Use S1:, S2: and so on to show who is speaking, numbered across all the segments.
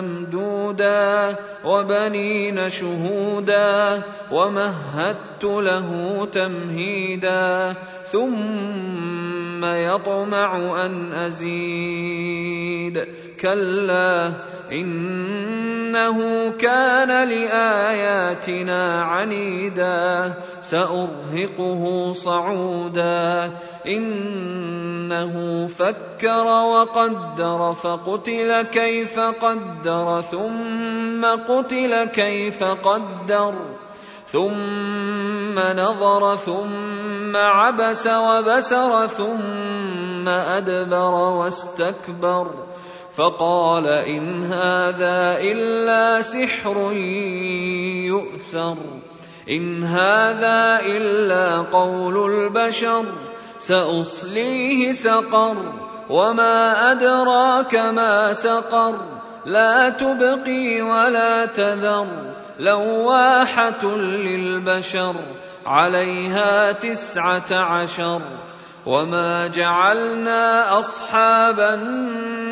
S1: ممدودا وبنين شهودا ومهدت له تمهيدا ثم يطمع أن أزيد كلا إنه كان لآياتنا عنيدا سأرهقه صعودا إنه فكر وقدر فقتل كيف قدر ثم قتل كيف قدر ثم نظر ثم عبس وبسر ثم أدبر واستكبر. فقال إن هذا إلا سحر يؤثر إن هذا إلا قول البشر. سأصليه سقر وما أدراك ما سقر. لا تبقي ولا تذر لواحة للبشر عليها تسعة عشر. وما جعلنا أصحاب النار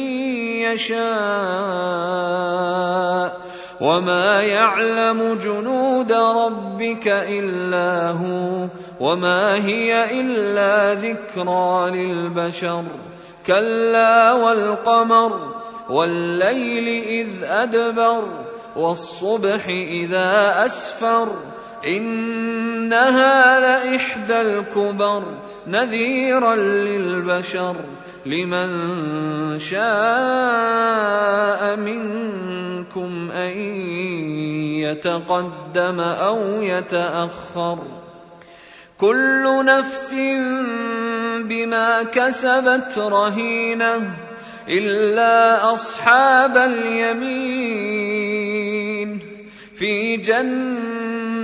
S1: يشاء وما يعلم جنود ربك إلا هو وما هي إلا ذكرى للبشر كلا والقمر والليل إذ أدبر والصبح إذا أسفر إنها لإحدى الكبر نذيرا للبشر لمن شاء منكم أن يتقدم أو يتأخر. كل نفس بما كسبت رهينة إلا أصحاب اليمين. في